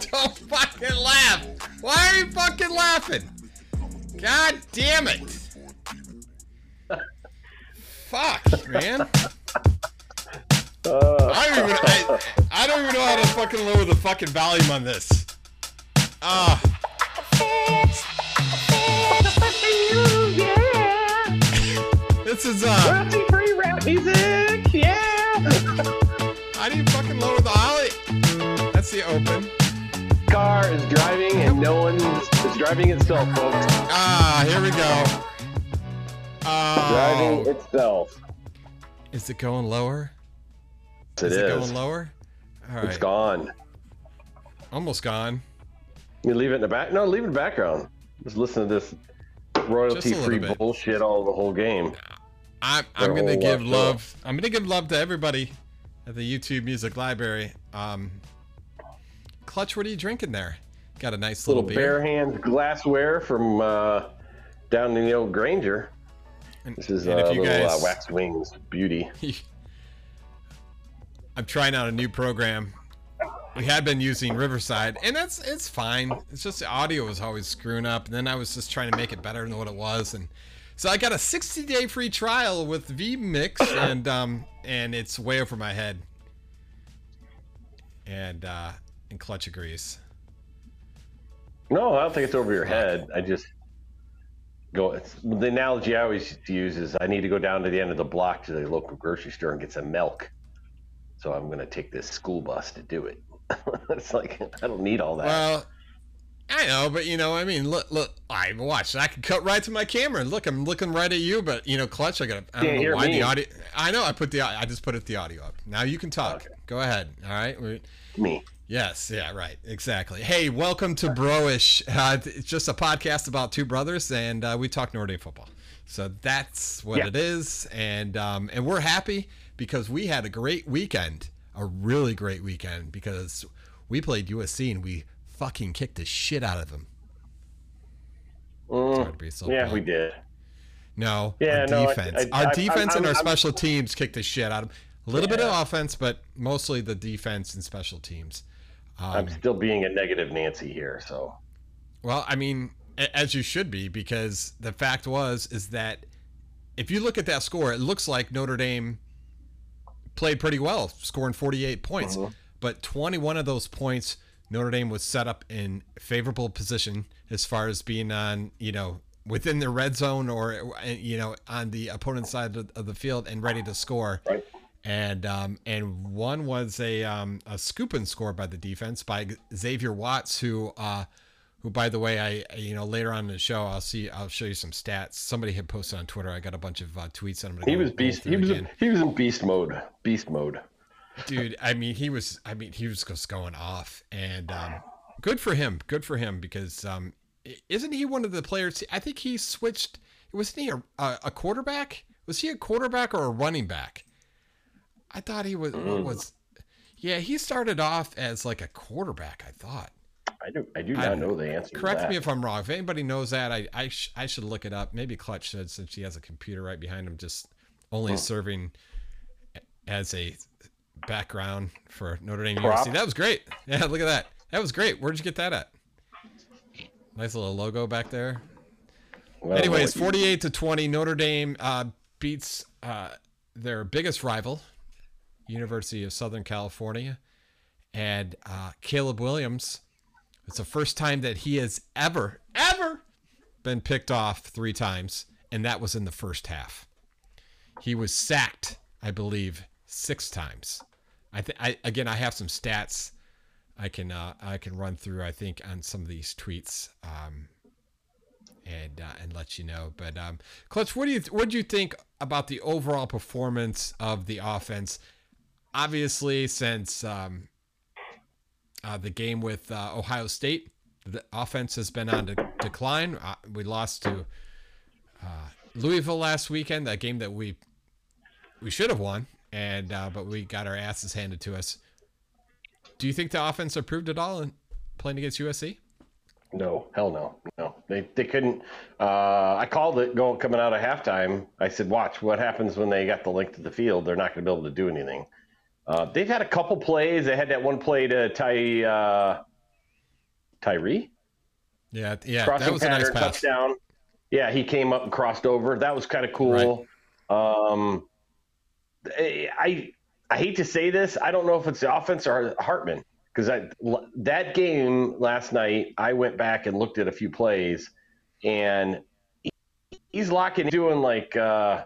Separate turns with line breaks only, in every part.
Don't fucking laugh. Why are you fucking laughing? God damn it. Fuck, man.
Uh,
I don't even I, I don't even know how to fucking lower the fucking volume on this. Ah. This is uh
royalty free rap music. Yeah.
how do you fucking lower the ollie? That's the open.
Car is driving and no one is driving itself, folks.
Ah, here we go.
Driving
Oh,
itself.
is it going lower?
It
Is
is.
it going lower? All
It's
right,
gone.
almost gone.
You leave it in the back? No, leave it in the background. Just listen to this royalty-free bullshit all the whole game.
I'm I'm gonna give love. I'm gonna give love to everybody at the YouTube Music Library. Um, Clutch, what are you drinking there? Got a nice little,
Little
beer.
bare hands glassware from uh, down in the old Granger.
And-
This is uh, little uh,
guys-
wax wings beauty.
I'm trying out a new program. We had been using Riverside, and that's it's fine. It's just the audio was always screwing up, and then I was just trying to make it better than what it was, and so I got a 60 day free trial with vMix, and um and it's way over my head. And uh and Clutch agrees.
No, I don't think it's over your head. I just go. It's, the analogy I always use is I need to go down to the end of the block to the local grocery store and get some milk. So I'm going to take this school bus to do it. it's like I don't need all that.
Well, I know, but you know, I mean, look, look, I watch. I can cut right to my camera and look. I'm looking right at you, but you know, clutch. I got. I don't know why
me.
the audio. I know. I put the. I just put it the audio up. Now you can talk.
Okay.
Go ahead. All right.
Me.
Yes. Yeah. Right. Exactly. Hey, welcome to Broish. Uh, it's just a podcast about two brothers, and uh, we talk Notre Dame football. So that's what
Yeah.
it is, and um, and we're happy because we had a great weekend, a really great weekend because we played USC and we fucking kicked the shit out of them.
Mm,
so
yeah,
blunt.
we did.
No,
Yeah,
our
no,
defense.
I-
our
I-
defense
I'm-
and our special teams kicked the shit out of them. A little bit of offense, but mostly the defense and special teams. Um,
I'm still being a negative Nancy here. So
Well, I mean, as you should be, because the fact was is that if you look at that score, it looks like Notre Dame played pretty well, scoring 48 points.
Mhm.
But 21 of those points, Notre Dame was set up in favorable position as far as being on, you know, within the red zone or you know on the opponent's side of of the field and ready to score.
Right.
And um, and one was a um, a scoop and score by the defense by Xavier Watts, who uh, who by the way I you know later on in the show I'll see I'll show you some stats. Somebody had posted on Twitter. I got a bunch of uh, tweets on I'm
he was beast. He was
again.
he was in beast mode. Beast mode.
dude i mean he was i mean he was just going off and um good for him good for him because um isn't he one of the players i think he switched wasn't he a, a quarterback was he a quarterback or a running back i thought he was
Mm.
was yeah he started off as like a quarterback i thought
I do. I do not
don't
know the answer.
correct me if i'm wrong if anybody knows that i I, sh- I should look it up maybe clutch should since he has a computer right behind him just only
Hmm.
serving as a background for Notre Dame
Prop.
USC. That was great. Yeah, look at that. That was great. Where'd you get that at? Nice little logo back there.
Well,
Anyways, 48 to 20, Notre Dame uh, beats uh, their biggest rival, University of Southern California, and uh, Caleb Williams. It's the first time that he has ever, ever been picked off three times, and that was in the first half. He was sacked, I believe, six times. I think I again I have some stats I can uh, I can run through I think on some of these tweets um, and uh, and let you know. But um, Clutch, what do you what do you think about the overall performance of the offense? Obviously, since um, uh, the game with uh, Ohio State, the offense has been on de- decline. Uh, we lost to uh, Louisville last weekend, that game that we we should have won, and uh, but we got our asses handed to us. Do you think the offense improved at all in playing against USC?
No, hell no, no. They they couldn't. Uh, I called it going coming out of halftime. I said, "Watch what happens when they got the length of the field. They're not going to be able to do anything." Uh, they've had a couple plays. They had that one play to tie uh, Tyree.
Yeah, yeah,
Crossing
that was a nice pass.
touchdown. Yeah, he came up and crossed over. That was kind of cool. Um, I I hate to say this. I don't know if it's the offense or Hartman because that game last night, I went back and looked at a few plays, and he's locking, doing like, uh,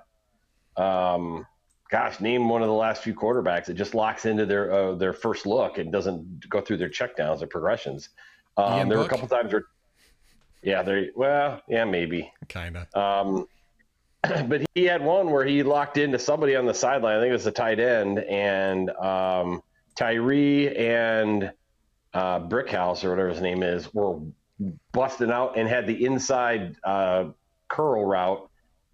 um, gosh, name one of the last few quarterbacks that just locks into their uh, their first look and doesn't go through their checkdowns or progressions. Um, there were a couple times where, yeah, there. Well, yeah, maybe.
Kind of.
Um, but he had one where he locked into somebody on the sideline. I think it was a tight end, and um, Tyree and uh, Brickhouse or whatever his name is were busting out and had the inside uh, curl route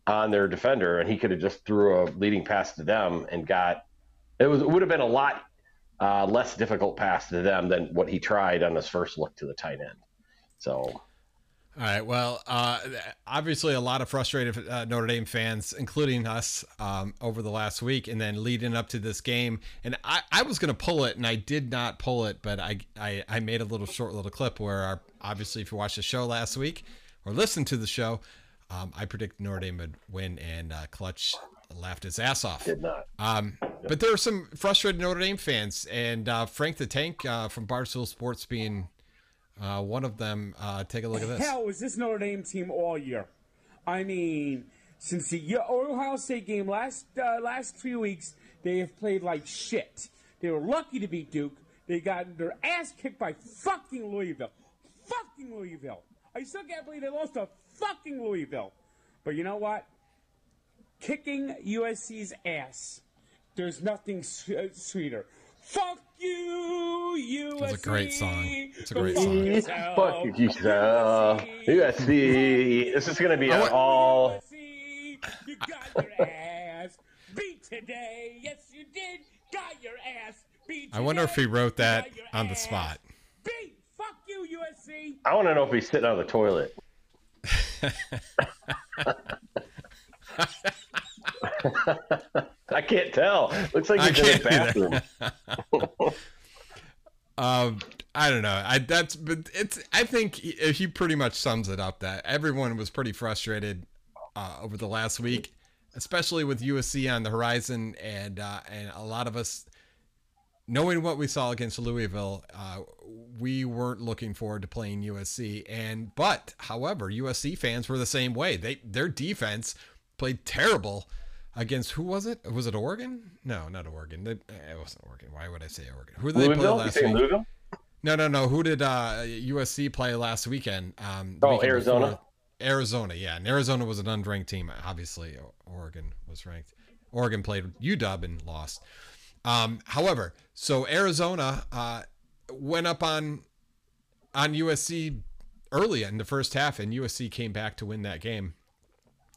on their defender, and he could have just threw a leading pass to them and got. It was it would have been a lot uh, less difficult pass to them than what he tried on his first look to the tight end. So
all right. Well, uh, obviously, a lot of frustrated uh, Notre Dame fans, including us, um, over the last week, and then leading up to this game. And I, I was going to pull it, and I did not pull it, but I, I, I made a little short little clip where, our, obviously, if you watched the show last week or listened to the show, um, I predict Notre Dame would win, and uh, Clutch laughed his ass off.
Did not.
Um, but there are some frustrated Notre Dame fans, and uh, Frank the Tank uh, from Barstool Sports being uh, one of them, uh, take a look at this.
Hell, was this Notre Dame team all year? I mean, since the Ohio State game last uh, last three weeks, they have played like shit. They were lucky to beat Duke. They got their ass kicked by fucking Louisville. Fucking Louisville. I still can't believe they lost to fucking Louisville. But you know what? Kicking USC's ass. There's nothing uh, sweeter. Fuck you, USC.
That's a great song. It's a great song.
Fuck you, uh, USC. This is gonna be an all.
You got your ass beat today. Yes, you did. Got your ass beat.
I wonder if he wrote that on the spot.
Beat. Fuck you, USC.
I want to know if he's sitting on the toilet. I can't tell. Looks like he's in the bathroom.
um, I don't know. I that's but it's. I think he, he pretty much sums it up. That everyone was pretty frustrated uh, over the last week, especially with USC on the horizon, and uh, and a lot of us knowing what we saw against Louisville, uh, we weren't looking forward to playing USC. And but, however, USC fans were the same way. They their defense played terrible against who was it? Was it Oregon? No, not Oregon. They, eh, it wasn't Oregon. Why would I say Oregon? Who did they play last week? Louisville? No, no, no. Who did uh, USC play last weekend? Um,
oh, weekend Arizona. Before?
Arizona, yeah. And Arizona was an unranked team. Obviously, Oregon was ranked. Oregon played UW and lost. Um, however, so Arizona uh, went up on on USC early in the first half, and USC came back to win that game.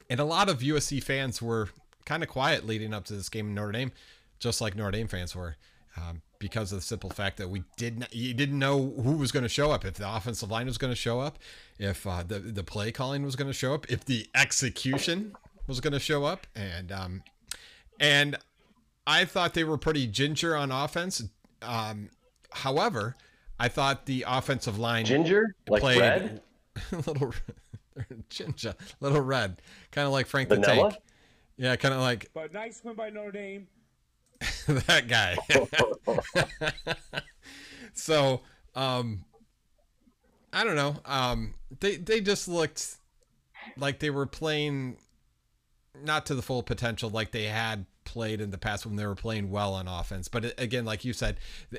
And a lot of USC fans were kind of quiet leading up to this game in Notre Dame, just like Notre Dame fans were, um, because of the simple fact that we didn't you didn't know who was going to show up, if the offensive line was going to show up, if uh, the the play calling was going to show up, if the execution was going to show up, and um, and I thought they were pretty ginger on offense. Um, however, I thought the offensive line
ginger like played red,
a little ginger, little red, kind of like Frank Vanilla? the Tank. Yeah, kind of like.
But nice win by Notre Dame.
that guy. so, um, I don't know. Um, they they just looked like they were playing not to the full potential like they had played in the past when they were playing well on offense. But again, like you said, eh,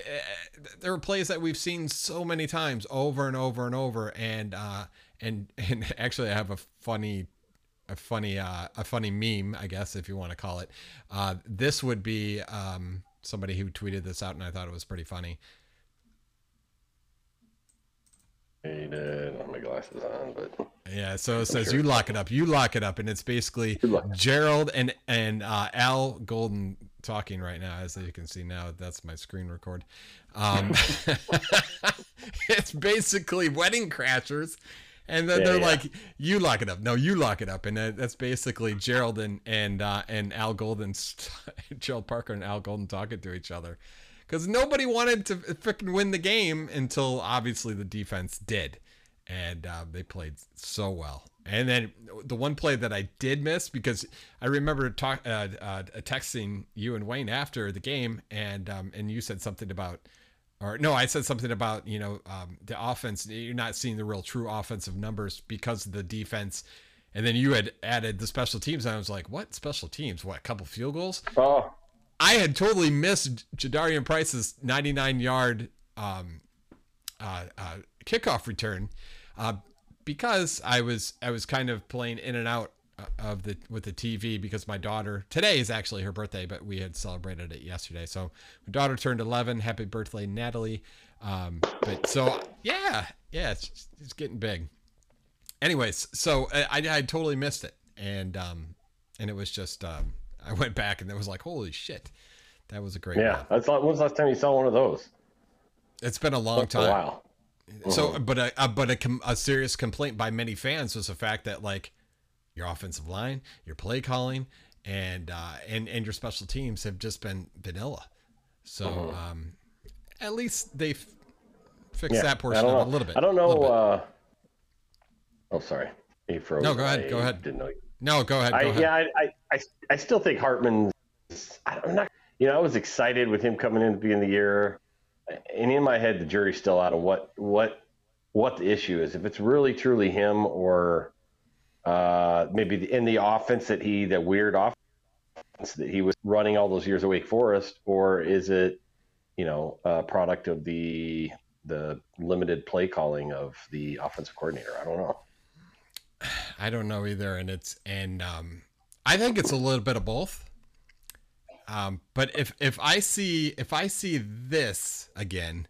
there are plays that we've seen so many times over and over and over. And uh, and and actually, I have a funny. A funny, uh, a funny meme, I guess, if you want to call it. Uh, this would be um, somebody who tweeted this out, and I thought it was pretty funny.
He did. I have my glasses on, but
yeah. So it says sure. you lock it up, you lock it up, and it's basically Gerald and and uh, Al Golden talking right now, as you can see now. That's my screen record. Um, it's basically Wedding Crashers, and then yeah, they're yeah. like, "You lock it up." No, you lock it up, and that's basically Gerald and and uh, and Al Golden, Gerald Parker and Al Golden talking to each other because nobody wanted to freaking win the game until obviously the defense did, and uh, they played so well. And then the one play that I did miss because I remember talk, uh, uh, texting you and Wayne after the game, and um, and you said something about, or no, I said something about you know um, the offense. You're not seeing the real true offensive numbers because of the defense. And then you had added the special teams, and I was like, "What special teams? What a couple field goals?"
Oh,
I had totally missed Jadarian Price's 99 yard um, uh, uh, kickoff return uh, because I was I was kind of playing in and out uh, of the with the TV because my daughter today is actually her birthday, but we had celebrated it yesterday. So my daughter turned 11. Happy birthday, Natalie! Um, but so yeah, yeah, it's, it's getting big. Anyways, so I, I, totally missed it, and um, and it was just um, I went back and it was like, holy shit, that was a great.
Yeah, that's like, when's the last time you saw one of those?
It's been a long
That's
time.
A while.
So,
Mm-hmm.
but a, a but a, com- a serious complaint by many fans was the fact that like your offensive line, your play calling, and uh, and and your special teams have just been vanilla. So,
Mm-hmm.
um, at least they've fixed
Yeah,
that portion of a little bit.
I don't know. Uh... Oh, sorry. He froze.
No, go ahead,
I
go ahead.
Didn't know. You.
no, go ahead. Go
I,
ahead.
yeah, I, I, I, I still think Hartman's. I'm not. You know, I was excited with him coming in at the beginning of the year, and in my head, the jury's still out of what what what the issue is. If it's really truly him, or uh, maybe in the offense that he that weird offense that he was running all those years at Wake Forest, or is it, you know, a product of the the limited play calling of the offensive coordinator? I don't know.
I don't know either, and it's and um, I think it's a little bit of both. Um, but if if I see if I see this again,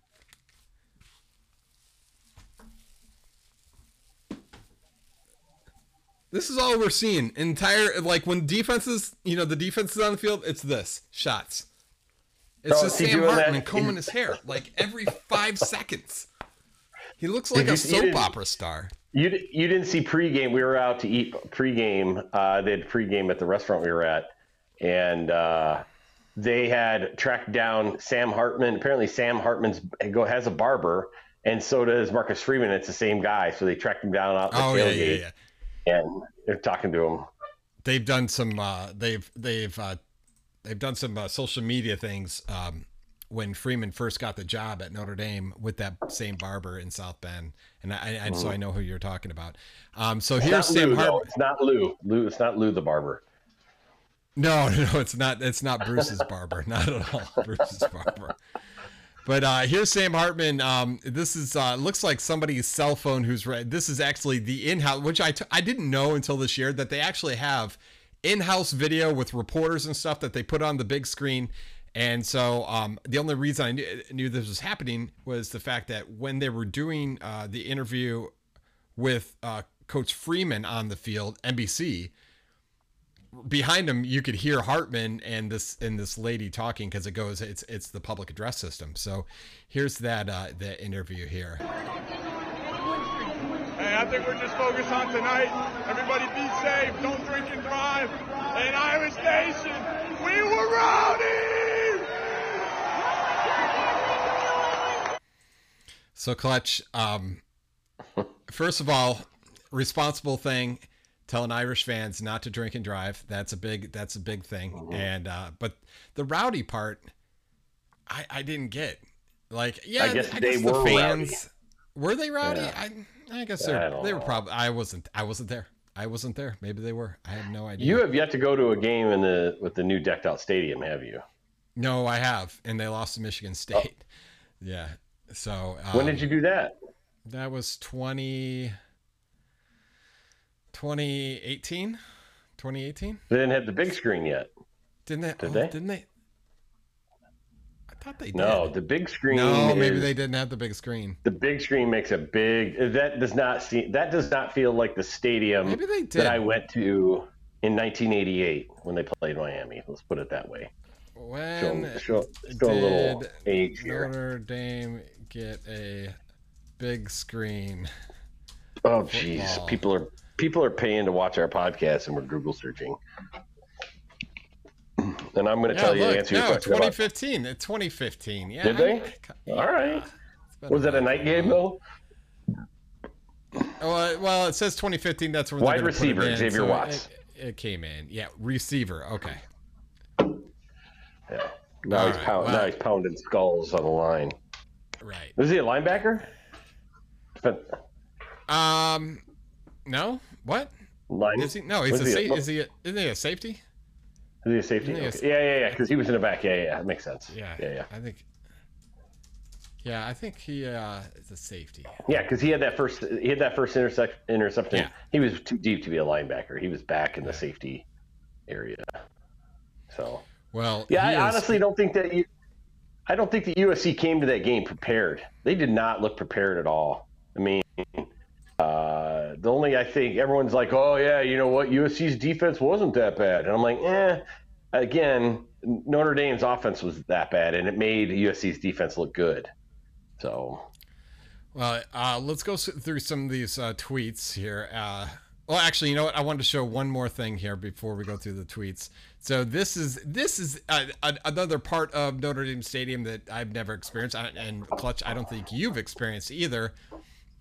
this is all we're seeing. Entire like when defenses, you know, the defense is on the field, it's this shots. It's
Oh,
just Sam? Hartman combing his hair like every five seconds. He looks like a
you- you
soap opera star.
You you didn't see pregame. We were out to eat pregame. Uh, they had pregame at the restaurant we were at, and uh, they had tracked down Sam Hartman. Apparently, Sam Hartman's go has a barber, and so does Marcus Freeman. It's the same guy, so they tracked him down out the
Oh yeah, yeah, yeah.
and they're talking to him.
they've done some uh they've they've uh they've done some uh, social media things um when Freeman first got the job at Notre Dame with that same barber in South Bend and I, I so I know who you're talking about um so
It's
here's Sam
Lou.
Hartman
It's not Lou. Lou. It's not Lou the barber.
No no it's not it's not Bruce's barber. Not at all Bruce's barber. But uh here's Sam Hartman. Um this is uh looks like somebody's cell phone who's read this is actually the in-house which I t- I didn't know until this year that they actually have in-house video with reporters and stuff that they put on the big screen. And so um, the only reason I knew, knew this was happening was the fact that when they were doing uh, the interview with uh, Coach Freeman on the field, NBC, behind him you could hear Hartman and this and this lady talking because it goes it's it's the public address system. So here's that uh, the interview here.
Hey, I think we're just focused on tonight. Everybody be safe. Don't drink and drive. In Iowa Station, we were rowdy!
So clutch. Um, first of all, responsible thing. Telling Irish fans not to drink and drive. That's a big. That's a big thing. And uh, but the rowdy part, I I didn't get. Like yeah,
I guess they were rowdy.
Were they rowdy?
Yeah.
I I guess they're, they were probably. I wasn't. I wasn't there. I wasn't there. Maybe they were. I have no idea.
You have yet to go to a game in the with the new decked out stadium, have you?
no, I have, and they lost to Michigan State. Yeah. So um,
when did you do that?
That was 20, 2018? 2018?
They didn't have the big screen yet.
Didn't they?
Did
oh,
they?
Didn't they? I thought they did.
No, the big screen.
no, maybe
is-
they didn't have the big screen.
The big screen makes a big. That does not see. That does not feel like the stadium
Maybe they did.
that I went to in 1988 when they played Miami. Let's put it that way. Show,
When
show, show a little
did
age here.
Notre Dame get a big screen?
Oh, jeez, people are people are paying to watch our podcast, and we're Google searching. and I'm going to
Yeah,
tell you the answer
no,
question. about-
2015. It's 2015. Yeah.
Did they?
Yeah,
All right. Was it a night game though?
Well, well, it says 2015. That's when they're
Wide
gonna put it
receiver,
in,
Xavier
so
Watts.
It, it came in. Yeah, receiver. Okay.
Yeah. Now
All
he's
right,
pound,
well-
now he's pounding skulls on the line.
Right.
Was he a linebacker?
Um, no. What
Line?
is he? No, he's a,
he
sa- is he? A, isn't he a safety?
Is he a safety?
He a-
Yeah, yeah, yeah. Because he was in the back. Yeah, yeah. That makes sense.
Yeah.
yeah, yeah.
I think. Yeah, I think he uh, is a safety.
Yeah, because he had that first. He had that first intersect, interception.
Yeah.
He was too deep to be a linebacker. He was back in the safety area. So
Well,
yeah, I
is-
honestly don't think that you. I don't think the USC came to that game prepared. They did not look prepared at all. I mean, uh, the only I think everyone's like, oh yeah, you know what, USC's defense wasn't that bad, and I'm like, eh. Again, Notre Dame's offense was that bad, and it made USC's defense look good. So
Well, uh, let's go through some of these uh, tweets here. Uh, well, actually, you know what? I wanted to show one more thing here before we go through the tweets. So this is this is uh, another part of Notre Dame Stadium that I've never experienced, and Clutch, I don't think you've experienced either.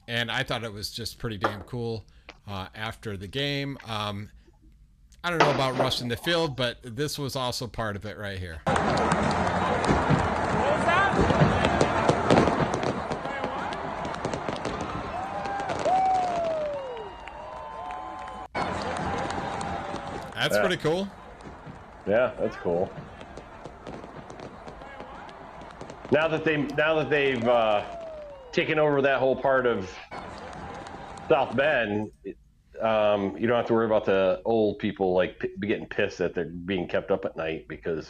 And I thought it was just pretty damn cool uh, after the game. Um, I don't know about rushing the field, but this was also part of it right here. That's
Yeah.
pretty cool.
Yeah, that's cool. Now that they now that they've uh, taken over that whole part of South Bend, um, you don't have to worry about the old people like p- getting pissed that they're being kept up at night because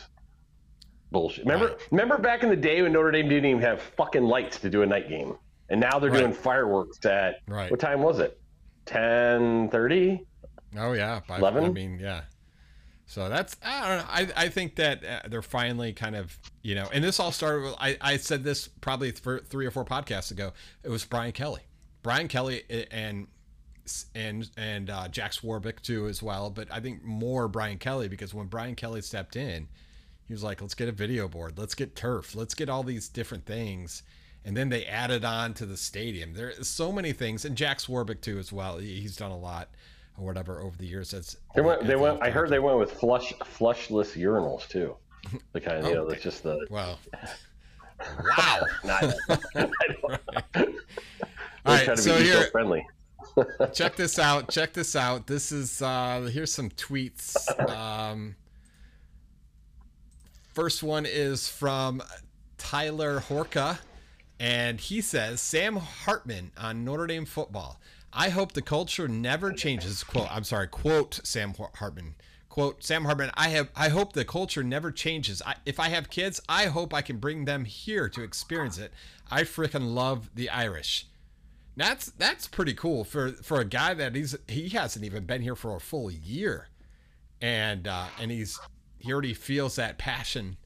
bullshit. Remember,
Right.
remember back in the day when Notre Dame didn't even have fucking lights to do a night game, and now they're
Right.
doing fireworks at
Right.
what time was it? Ten thirty.
Oh yeah, 11? I mean, yeah. So that's I don't know. I, I think that uh, they're finally kind of you know, and this all started. With, I I said this probably for three or four podcasts ago. It was Brian Kelly, Brian Kelly and and and uh, Jack Swarbrick too as well. But I think more Brian Kelly because when Brian Kelly stepped in, he was like, let's get a video board, let's get turf, let's get all these different things. And then they added on to the stadium. There's so many things, and Jack Swarbrick too as well. He's done a lot or whatever over the years. That's
They went. They went. I heard they went with flush, flushless urinals too. The kind of you know,
Okay.
that's just the.
Well, wow.
Not, don't,
All right, so here,
friendly.
check this out. Check this out. This is uh here's some tweets. Um first one is from Tyler Horka and he says Sam Hartman on Notre Dame football. I hope the culture never changes. Quote, I'm sorry, quote Sam Hartman. Quote Sam Hartman, I have I hope the culture never changes. I, if I have kids, I hope I can bring them here to experience it. I freaking love the Irish. That's that's pretty cool for for a guy that he's he hasn't even been here for a full year, and uh, and he's he already feels that passion,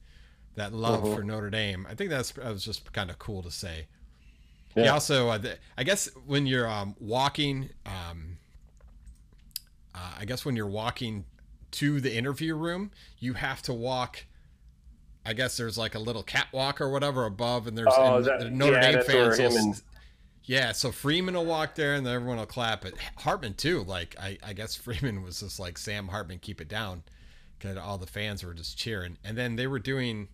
that love
Uh-huh.
for Notre Dame. I think that's that was just kind of cool to say. He
Yeah.
also, uh, th- I guess, when you're um, walking, um, uh, I guess when you're walking to the interview room, you have to walk. I guess there's like a little catwalk or whatever above, and there's
Oh,
and
that-
the Notre
yeah,
Dame fans. will s- yeah, so Freeman will walk there, and then everyone will clap. But Hartman too. Like I, I guess Freeman was just like Sam Hartman, keep it down, because all the fans were just cheering. And then they were doing,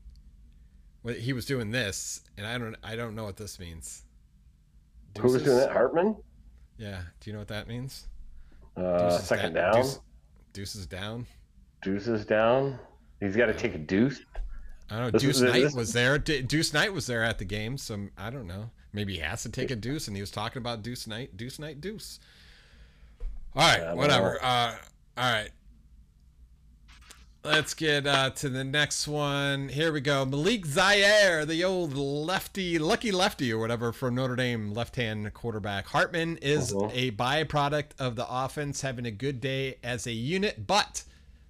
well, he was doing this, and I don't, I don't know what this means.
Who was doing
Deuces?
that? Hartman.
Yeah, do you know what that means?
Uh, second
da-
down.
Deuce- deuces down.
Deuces down. He's got to take a deuce.
I don't know.
This
Deuce Knight was there. Deuce Knight was there at the game. So I don't know. Maybe he has to take a deuce, and he was talking about Deuce Knight, Deuce Knight, Deuce. All right,
don't
whatever. Uh, all right. Let's get uh, to the next one. Here we go. Malik Zaire, the old lefty, lucky lefty or whatever from Notre Dame, left-hand quarterback. Hartman is
Uh-huh.
a byproduct of the offense having a good day as a unit, but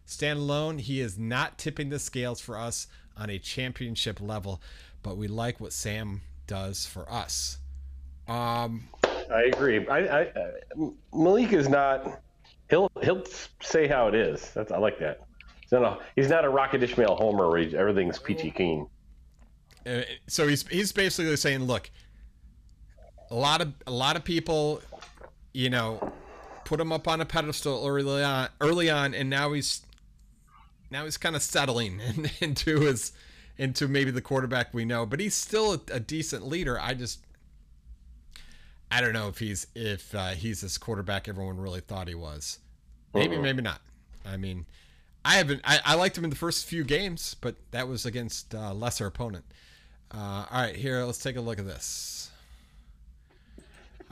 standalone, he is not tipping the scales for us on a championship level. But we like what Sam does for us. Um,
I agree. I, I, Malik is not. He'll he'll say how it is. That's I like that. He's not a, he's not a Rocket Ismail homer where he, everything's peachy keen.
Uh, so he's he's basically saying, look, a lot of a lot of people, you know, put him up on a pedestal early on, early on, and now he's now he's kind of settling in, into his into maybe the quarterback we know, but he's still a, a decent leader. I just I don't know if he's if uh, he's this quarterback everyone really thought he was. Maybe,
Uh-uh.
maybe not. I mean, I haven't. I, I liked him in the first few games, but that was against uh, lesser opponent. Uh, all right, here let's take a look at this.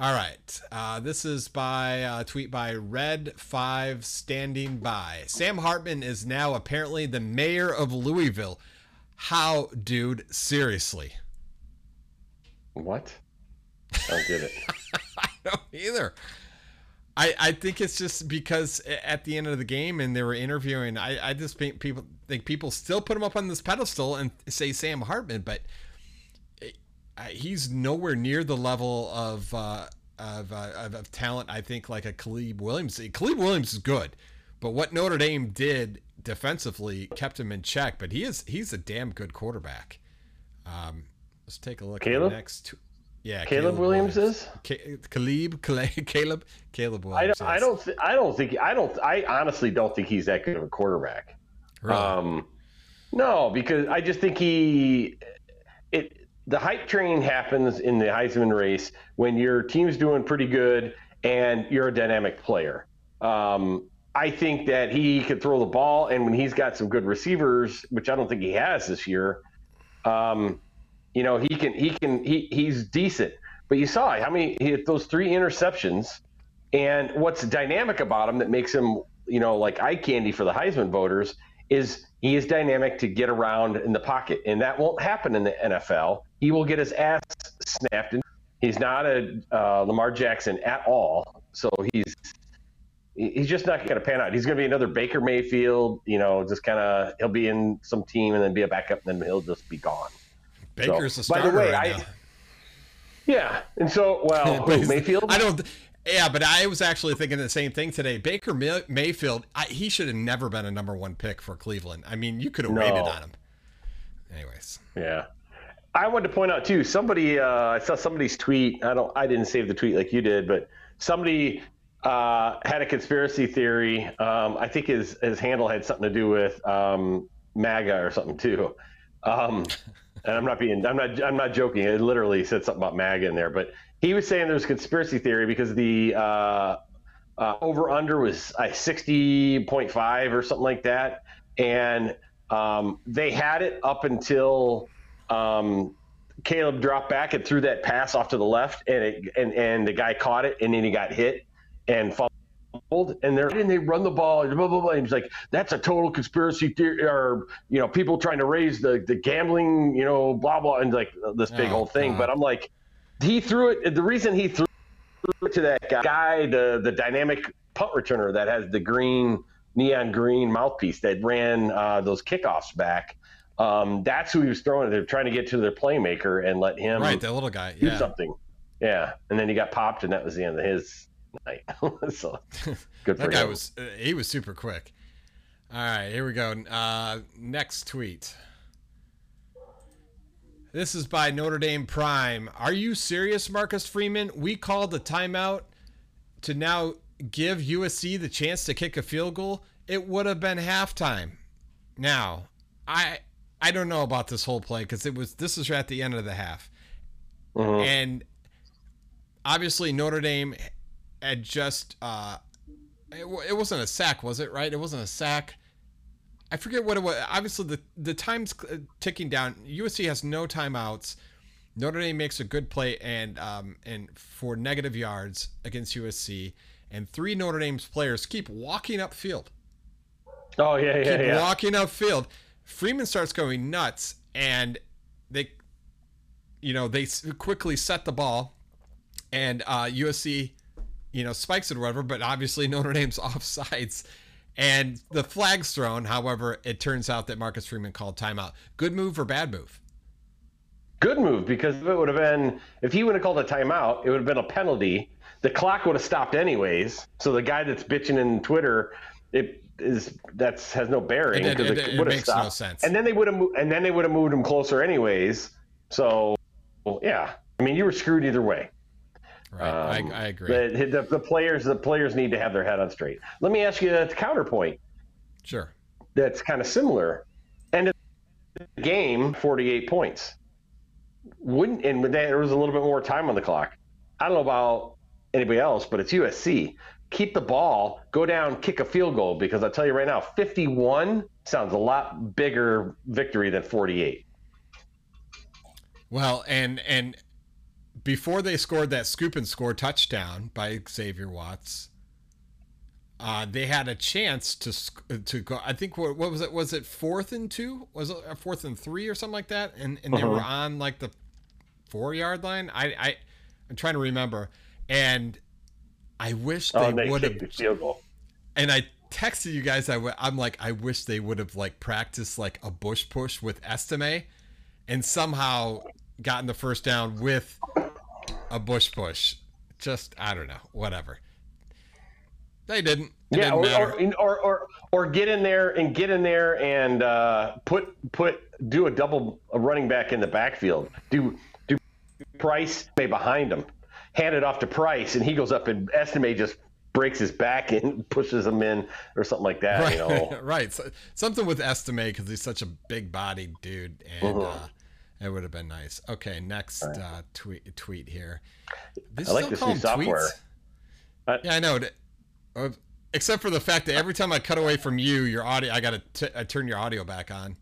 All right, uh, this is by uh, tweet by Red Five Standing By. Sam Hartman is now apparently the mayor of Louisville. How, dude? Seriously?
What? I don't get it.
I don't either. I, I think it's just because at the end of the game and they were interviewing, I, I just think people think people still put him up on this pedestal and say Sam Hartman, but I- he's nowhere near the level of uh, of, uh, of of talent. I think like a Caleb Williams. Caleb Williams is good, but what Notre Dame did defensively kept him in check. But he is he's a damn good quarterback. Um, let's take a look at the next. Two. Yeah,
Caleb, Williams, is.
Ca- Caleb, Caleb, Caleb, Caleb
I
Williams.
don't. I don't. Th- I don't think. I don't. I honestly don't think he's that good of a quarterback.
Really?
Um, no, because I just think he. It the hype train happens in the Heisman race when your team's doing pretty good and you're a dynamic player. Um, I think that he could throw the ball, and when he's got some good receivers, which I don't think he has this year, um, you know, he can he can he he's decent. But you saw how many he had those three interceptions, and what's dynamic about him that makes him you know like eye candy for the Heisman voters is he is dynamic to get around in the pocket, and that won't happen in the NFL. He will get his ass snapped. He's not a uh, Lamar Jackson at all, so he's he's just not going to pan out. He's going to be another Baker Mayfield, you know, just kind of he'll be in some team and then be a backup, and then he'll just be gone.
Baker's
so-
a
by the
starter
way,
right
I-
now.
Yeah, and so well, who, Mayfield.
I don't. Yeah, but I was actually thinking the same thing today. Baker May- Mayfield, I, he should have never been a number one pick for Cleveland. I mean, you could have
No.
waited on him. Anyways,
Yeah. I wanted to point out too. Somebody, uh, I saw somebody's tweet. I don't. I didn't save the tweet like you did, but somebody uh, had a conspiracy theory. Um, I think his his handle had something to do with um, MAGA or something too. Um, and I'm not being. I'm not. I'm not joking. It literally said something about MAGA in there. But he was saying there's a conspiracy theory because the uh, uh, over under was uh, 60.5 or something like that, and um, they had it up until um, Caleb dropped back and threw that pass off to the left, and it, and and the guy caught it, and then he got hit and fumbled, and they're and they run the ball, and blah blah blah. And he's like, that's a total conspiracy theory, or you know, people trying to raise the the gambling, you know, blah blah, and like this big
Oh,
whole thing.
God.
But I'm like, he threw it. The reason he threw it to that guy, the the dynamic punt returner that has the green neon green mouthpiece that ran uh, those kickoffs back. Um, that's who he was throwing. it. They're trying to get to their playmaker and let him
right, that little guy.
do something. Yeah, and then he got popped, and that was the end of his night. so good for
that guy
him.
was uh, he was super quick. All right, here we go. Uh, next tweet. This is by Notre Dame Prime. Are you serious, Marcus Freeman? We called a timeout to now give USC the chance to kick a field goal. It would have been halftime. Now, I I don't know about this whole play because it was this was at the end of the half,
Mhm.
and obviously Notre Dame had just uh, it, it wasn't a sack, was it? Right? It wasn't a sack. I forget what it was. Obviously, the the time's ticking down. USC has no timeouts. Notre Dame makes a good play and um, and for negative yards against USC, and three Notre Dame's players keep walking upfield
Oh yeah, yeah,
keep
yeah.
walking upfield. Freeman starts going nuts, and they, you know, they quickly set the ball, and uh, USC, you know, spikes and whatever. But obviously Notre Dame's offsides, and the flag's thrown. However, it turns out that Marcus Freeman called timeout. Good move or bad move?
Good move because if it would have been if he would have called a timeout, it would have been a penalty. The clock would have stopped anyways. So the guy that's bitching in Twitter, it is that's has no bearing.
It- it- it- it makes no
stopped.
sense.
And then they would have and then they would have moved him closer anyways. So yeah, I mean you were screwed either way.
Right.
Um,
I, I agree.
The, the, the players the players need to have their head on straight. Let me ask you a counterpoint
sure.
that's kind of similar. End of the game, 48 points. Wouldn't and there was a little bit more time on the clock. I don't know about anybody else, but it's USC. Keep the ball, go down, kick a field goal because I tell you right now, 51 sounds a lot bigger victory than 48.
Well, and and before they scored that scoop and score touchdown by Xavier Watts, uh, they had a chance to to go. I think what, what was it? Was it fourth and two? Was it a fourth and three or something like that? And and they were on like the four yard line. I I I'm trying to remember. And I wish
Oh,
they
and they
would have
the field goal.
and I texted you guys. I w- I'm like, I wish they would have like practiced like a bush push with Estime, and somehow gotten the first down with a bush push. Just I don't know, whatever. They didn't. It
Yeah,
didn't
or, or, or or or get in there and get in there and uh, put put do a double a running back in the backfield. Do do Price stay behind him, hand it off to Price, and he goes up and Estime just breaks his back and pushes him in or something like that.
right,
You know,
right. So, something with Estime because he's such a big-bodied dude, and
Mhm.
uh, it would have been nice. Okay, next uh, tweet tweet here. They
I like
still
this
call
new software. Uh,
yeah, I know. uh, Except for the fact that every time I cut away from you, your audio, I gotta t- I turn your audio back on.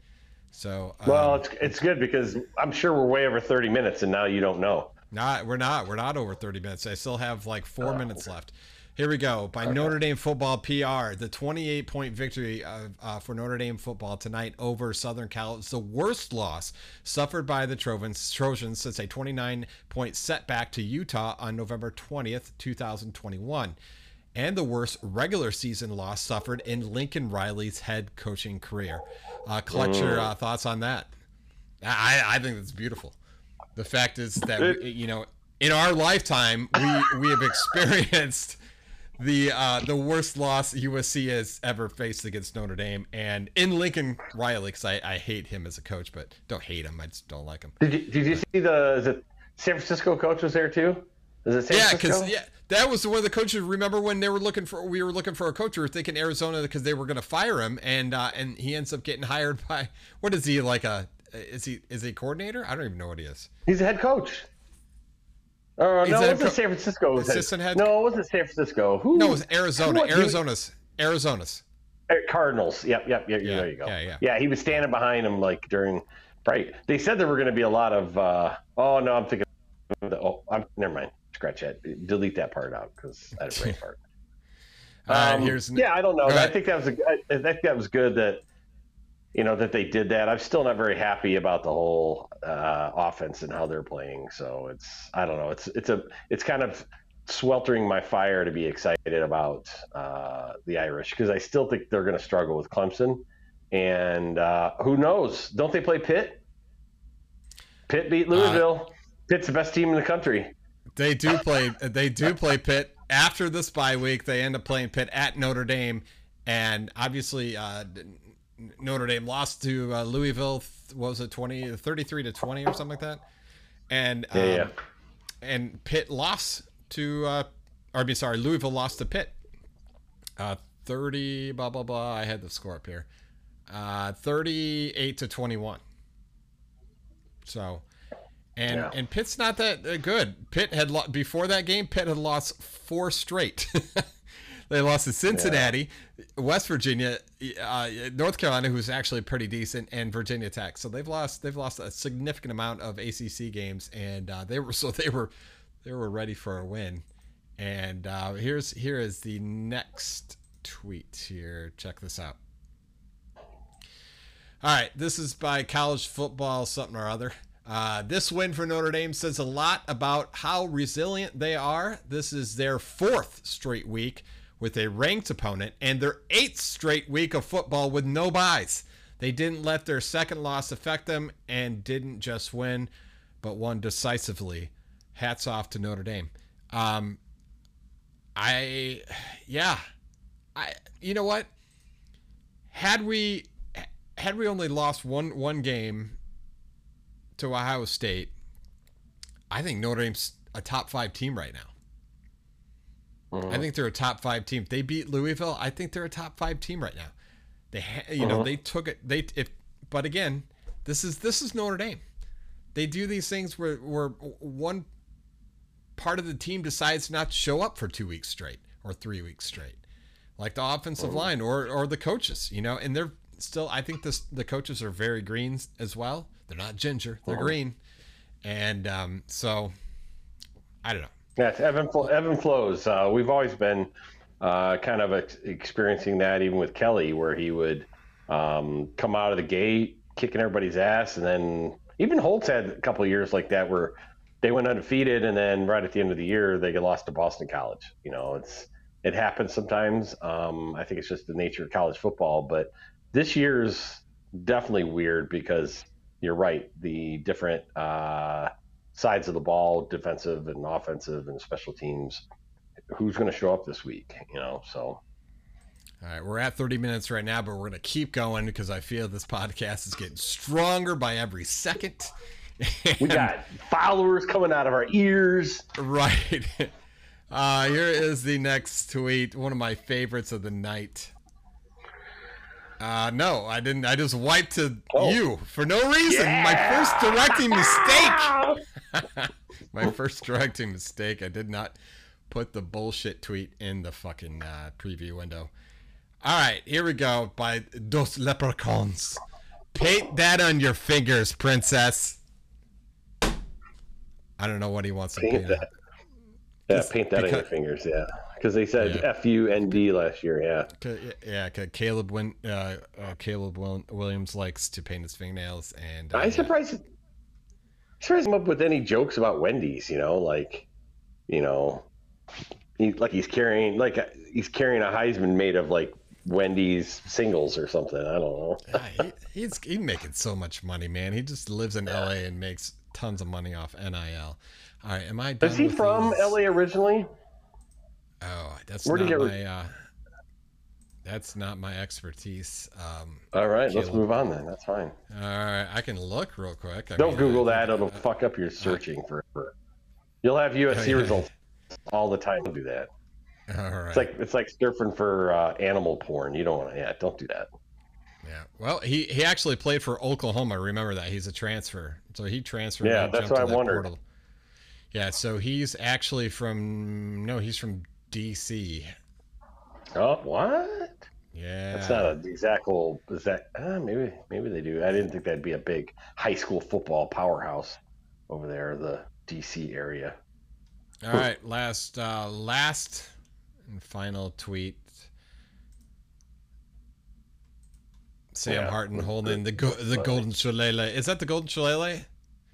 So um,
well, it's it's good because I'm sure we're way over 30 minutes, and now you don't know.
Not we're not we're not over 30 minutes. I still have like four minutes left. Here we go. By Notre Dame football PR, the 28 point victory uh, uh, for Notre Dame football tonight over Southern Cal is the worst loss suffered by the Trojans, Trojans since a 29 point setback to Utah on November 20th, 2021, and the worst regular season loss suffered in Lincoln Riley's head coaching career. Uh, collect your uh, thoughts on that. I, I think that's beautiful. The fact is that we, you know, in our lifetime, we we have experienced the uh, the worst loss USC has ever faced against Notre Dame, and in Lincoln Riley, because I, I hate him as a coach, but don't hate him, I just don't like him.
Did you did you see the is it San Francisco coach was there too? Is it San
Yeah, because yeah, that was one of the coaches. Remember when they were looking for we were looking for a coach, we were thinking Arizona because they were going to fire him, and uh, and he ends up getting hired by what is he like a is he is he a coordinator? I don't even know what he is.
He's a head coach. Oh
He's
no, it wasn't San Francisco.
Assistant head-
No, it wasn't San Francisco. Who?
No, it was Arizona.
Who-
Arizona's Arizona's.
Uh, Cardinals. Yep, yep, yep.
Yeah,
there you go.
yeah, yeah.
he was standing behind him like during. Right. They said there were going to be a lot of. Uh, oh no, I'm thinking. The, oh, I'm never mind. Scratch that. Delete that part out because I had a brain fart.
All right,
Um, yeah, I don't know. I think that was a, I think that was good that you know that they did that. I'm still not very happy about the whole uh, offense and how they're playing. So it's I don't know. It's it's a it's kind of sweltering my fire to be excited about uh, the Irish because I still think they're going to struggle with Clemson. And uh, who knows? Don't they play Pitt? Pitt beat Louisville. Pitt's the best team in the country.
They do play. They do play Pitt after this bye week. They end up playing Pitt at Notre Dame, and obviously uh, Notre Dame lost to uh, Louisville. What was it 20, 33 to twenty or something like that? And um,
Yeah, yeah.
and Pitt lost to. Uh, or I mean, sorry, Louisville lost to Pitt. Uh, thirty blah blah blah. I had the score up here. Uh, thirty-eight to twenty-one. So, and
Yeah.
and Pitt's not that uh, good. Pitt had lo- before that game. Pitt had lost four straight. they lost to Cincinnati, West Virginia, uh, North Carolina, who's actually pretty decent, and Virginia Tech. So they've lost they've lost a significant amount of ACC games, and uh, they were so they were they were ready for a win. And uh, here's here is the next tweet here. Check this out. All right, this is by college football something or other. Uh, this win for Notre Dame says a lot about how resilient they are. This is their fourth straight week with a ranked opponent and their eighth straight week of football with no byes. They didn't let their second loss affect them and didn't just win, but won decisively. Hats off to Notre Dame. Um, I, yeah, I, you know what? had we had we only lost one one game to Ohio State, I think Notre Dame's a top five team right now.
Mm-hmm.
I think they're a top five team. They beat Louisville, I think they're a top five team right now. They, ha- you know,
Mhm.
they took it. They if, but again, this is this is Notre Dame. They do these things where where one part of the team decides not to show up for two weeks straight or three weeks straight, like the offensive line or or the coaches. You know, and they're still. I think this the coaches are very green as well. They're not ginger. They're
Mhm.
green, and um, so I don't know.
It's Evan Evan flows. Uh, we've always been uh, kind of ex- experiencing that, even with Kelly, where he would um, come out of the gate kicking everybody's ass, and then even Holtz had a couple years like that where they went undefeated, and then right at the end of the year they get lost to Boston College. You know, it's it happens sometimes. Um, I think it's just the nature of college football, but this year's definitely weird because you're right. The different uh, sides of the ball, defensive and offensive and special teams. Who's going to show up this week? You know, so
All right, we're at 30 minutes right now, but we're going to keep going because I feel this podcast is getting stronger by every second.
we got followers coming out of our ears.
Right. Uh, here is the next tweet, one of my favorites of the night. Uh, no, I didn't. I just wiped to
Oh.
you for no reason. My first directing mistake. my first directing mistake. I did not put the bullshit tweet in the fucking uh, preview window. All right, here we go. By Dos Leprechauns. Paint that on your fingers, princess. I don't know what he wants to
Paint
paint.
that.
on.
Yeah, paint that on your fingers. Yeah, because they said
Yeah.
F U N D last year. Yeah.
yeah, Yeah, Caleb Win, uh, uh, Caleb Williams likes to paint his fingernails, and uh,
I'm surprised. Surprised him up with any jokes about Wendy's. You know, like, you know, he like he's carrying like he's carrying a Heisman made of like Wendy's singles or something. I don't know.
yeah, he, he's he's making so much money, man. He just lives in L.A. and makes tons of money off NIL. All right, am I done?
Is he from
these?
LA originally?
Oh, that's
Where'd he
not my. Uh, that's not my expertise. Um,
All right, let's move on then. That's fine.
all right, I can look real quick. I
Don't
mean,
Google
I-
that; it'll fuck up your searching forever. You'll have USC
Oh, yeah.
results all the time. Don't do that.
All right.
It's like it's like surfing for uh, animal porn. You don't want to. Yeah, don't do that.
Yeah. Well, he he actually played for Oklahoma. Remember that he's a transfer, so he transferred.
Yeah, that's what I
that
wondered.
portal. Yeah, so he's actually from no, he's from DC.
Oh, what?
Yeah.
That's not an exact old. Is that? Uh, maybe maybe they do. I didn't think that'd be a big high school football powerhouse over there, the DC area.
All right, last uh last and final tweet. Sam
Yeah.
Hartman holding the go- the golden shillelagh. Is that the golden shillelagh?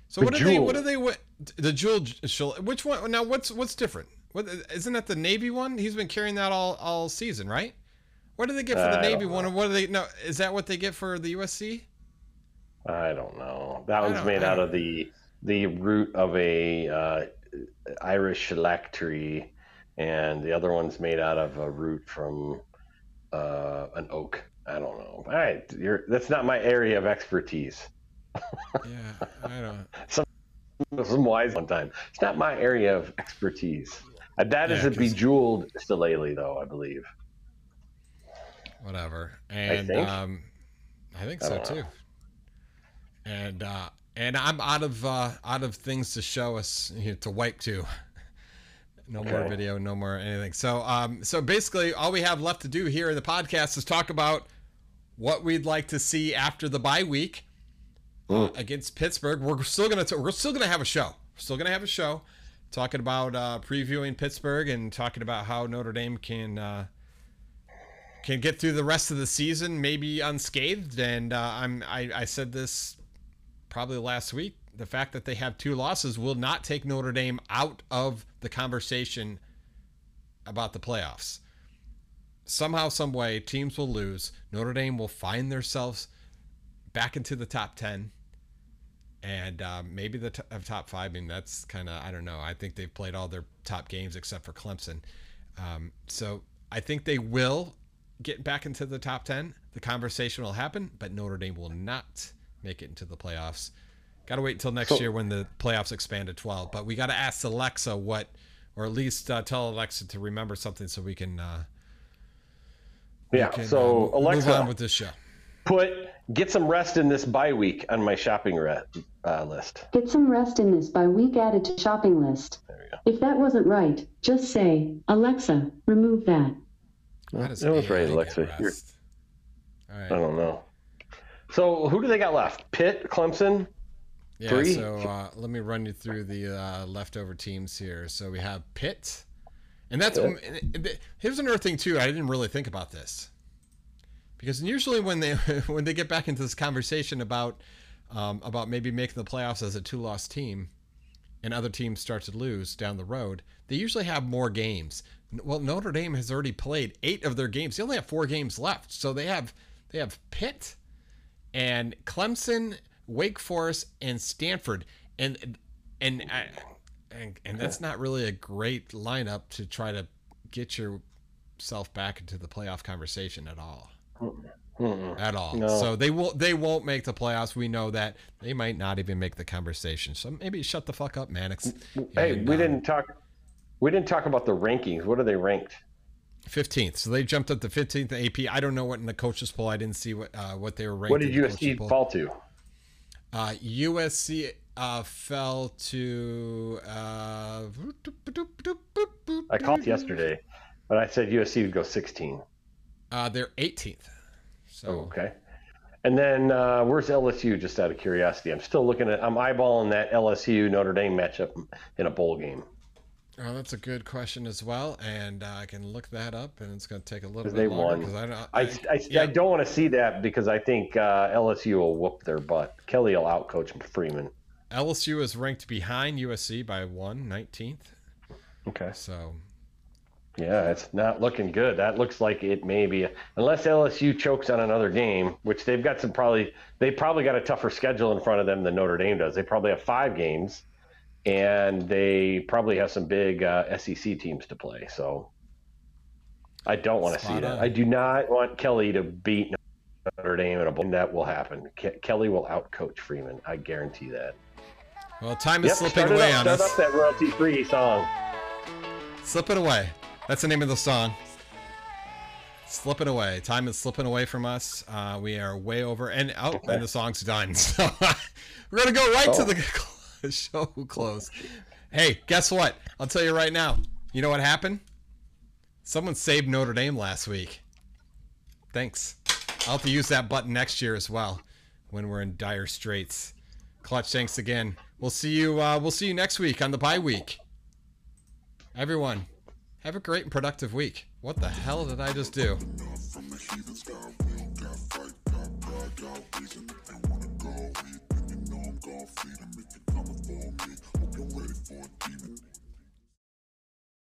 So what are they? What are they? What the jewel shillelagh? Which one? Now what's what's different? What isn't that the Navy one? He's been carrying that all all season, right? What do they get for the
I
Navy one, what do they? No, is that what they get for the USC?
I don't know. That
I
one's made out of the the root of a uh, Irish shellac tree, and the other one's made out of a root from uh, an oak. I don't know. All right, you're, that's not my area of expertise.
Yeah, I don't.
Know some wise one time. It's not my area of expertise. That is
Yeah,
a
'cause-
bejeweled shillelagh, though I believe.
Whatever. And
think.
um I think so
know.
too. And uh and I'm out of uh out of things to show us you know, to wipe to. No more video, no more anything. So um so basically all we have left to do here in the podcast is talk about what we'd like to see after the bye week uh,
Mm.
against Pittsburgh. We're still gonna t- we're still gonna have a show. We're still gonna have a show talking about uh, previewing Pittsburgh and talking about how Notre Dame can uh, can get through the rest of the season maybe unscathed. And uh, I'm I, I said this probably last week. The fact that they have two losses will not take Notre Dame out of the conversation about the playoffs. Somehow, some way, teams will lose. Notre Dame will find themselves back into the top ten, and uh, maybe the t- top five. I mean, that's kind of I don't know. I think they've played all their top games except for Clemson, um, so I think they will get back into the top ten. the conversation will happen, but Notre Dame will not make it into the playoffs. Got to wait until next
So-
year when the playoffs expand to 12. But we got to ask Alexa what, or at least uh, tell Alexa to remember something so we can. Uh, we
Yeah.
can,
so
uh, move
Alexa,
on with this show.
put get some rest in this bye week on my shopping re- uh, list.
Get some rest in this bye week added to shopping list.
There we go.
If that wasn't right, just say, Alexa, remove that.
How does
it was
AI
right,
get
Alexa.
All right.
I don't know. So who do they got left? Pitt, Clemson.
Yeah,
Three?
so uh, let me run you through the uh, leftover teams here. So we have Pitt, and that's
Pitt.
and- and here's another thing too. I didn't really think about this because usually when they when they get back into this conversation about um, about maybe making the playoffs as a two loss team, and other teams start to lose down the road, they usually have more games. Well, Notre Dame has already played eight of their games. They only have four games left, so they have they have Pitt and Clemson, Wake Forest, and Stanford, and and I, and, and that's not really a great lineup to try to get yourself back into the playoff conversation at all.
Mm-mm.
At all.
No.
So they will they won't make the playoffs. We know that they might not even make the conversation. So maybe shut the fuck up, Mannix.
Hey,
And,
we
um,
didn't talk. We didn't talk about the rankings. What are they ranked?
15th. So they jumped up to 15th AP. I don't know what in the coaches poll. I didn't see what uh, what they were ranked.
What did USC fall to?
Uh, USC uh, fell to. Uh,
I called yesterday, but I said USC would go 16.
Uh, they're 18th. So
Oh, okay. And then uh, where's LSU? Just out of curiosity, I'm still looking at. I'm eyeballing that LSU Notre Dame matchup in a bowl game.
Oh, that's a good question as well, and uh, I can look that up, and it's going to take a little bit
they
longer
won.
I don't.
I, I,
yeah.
I don't want to see that because I think uh, LSU will whoop their butt. Kelly will outcoach Freeman.
LSU is ranked behind USC by one, 19th.
Okay.
So
Yeah, it's not looking good. That looks like it may be, unless LSU chokes on another game, which they've got some probably, they probably got a tougher schedule in front of them than Notre Dame does. They probably have five games, and they probably have some big uh, SEC teams to play. So I don't want to see that.
on.
I do not want Kelly to beat Notre Dame in a bowl. That will happen. Ke- Kelly will outcoach Freeman. I guarantee that.
well, time is
Yep,
slipping away
up,
on
start
us.
up that royalty-free song.
Slipping away. That's the name of the song. Slipping away. Time is slipping away from us. Uh, we are way over, and oh,
Okay.
and the song's done. So we're gonna go right to
Oh.
the show close. Hey, guess what? I'll tell you right now. You know what happened? Someone saved Notre Dame last week. Thanks. I'll have to use that button next year as well when we're in dire straits. Clutch, thanks again. We'll see you. Uh, we'll see you next week on the bye week. Everyone, have a great and productive week. What the hell did I just do?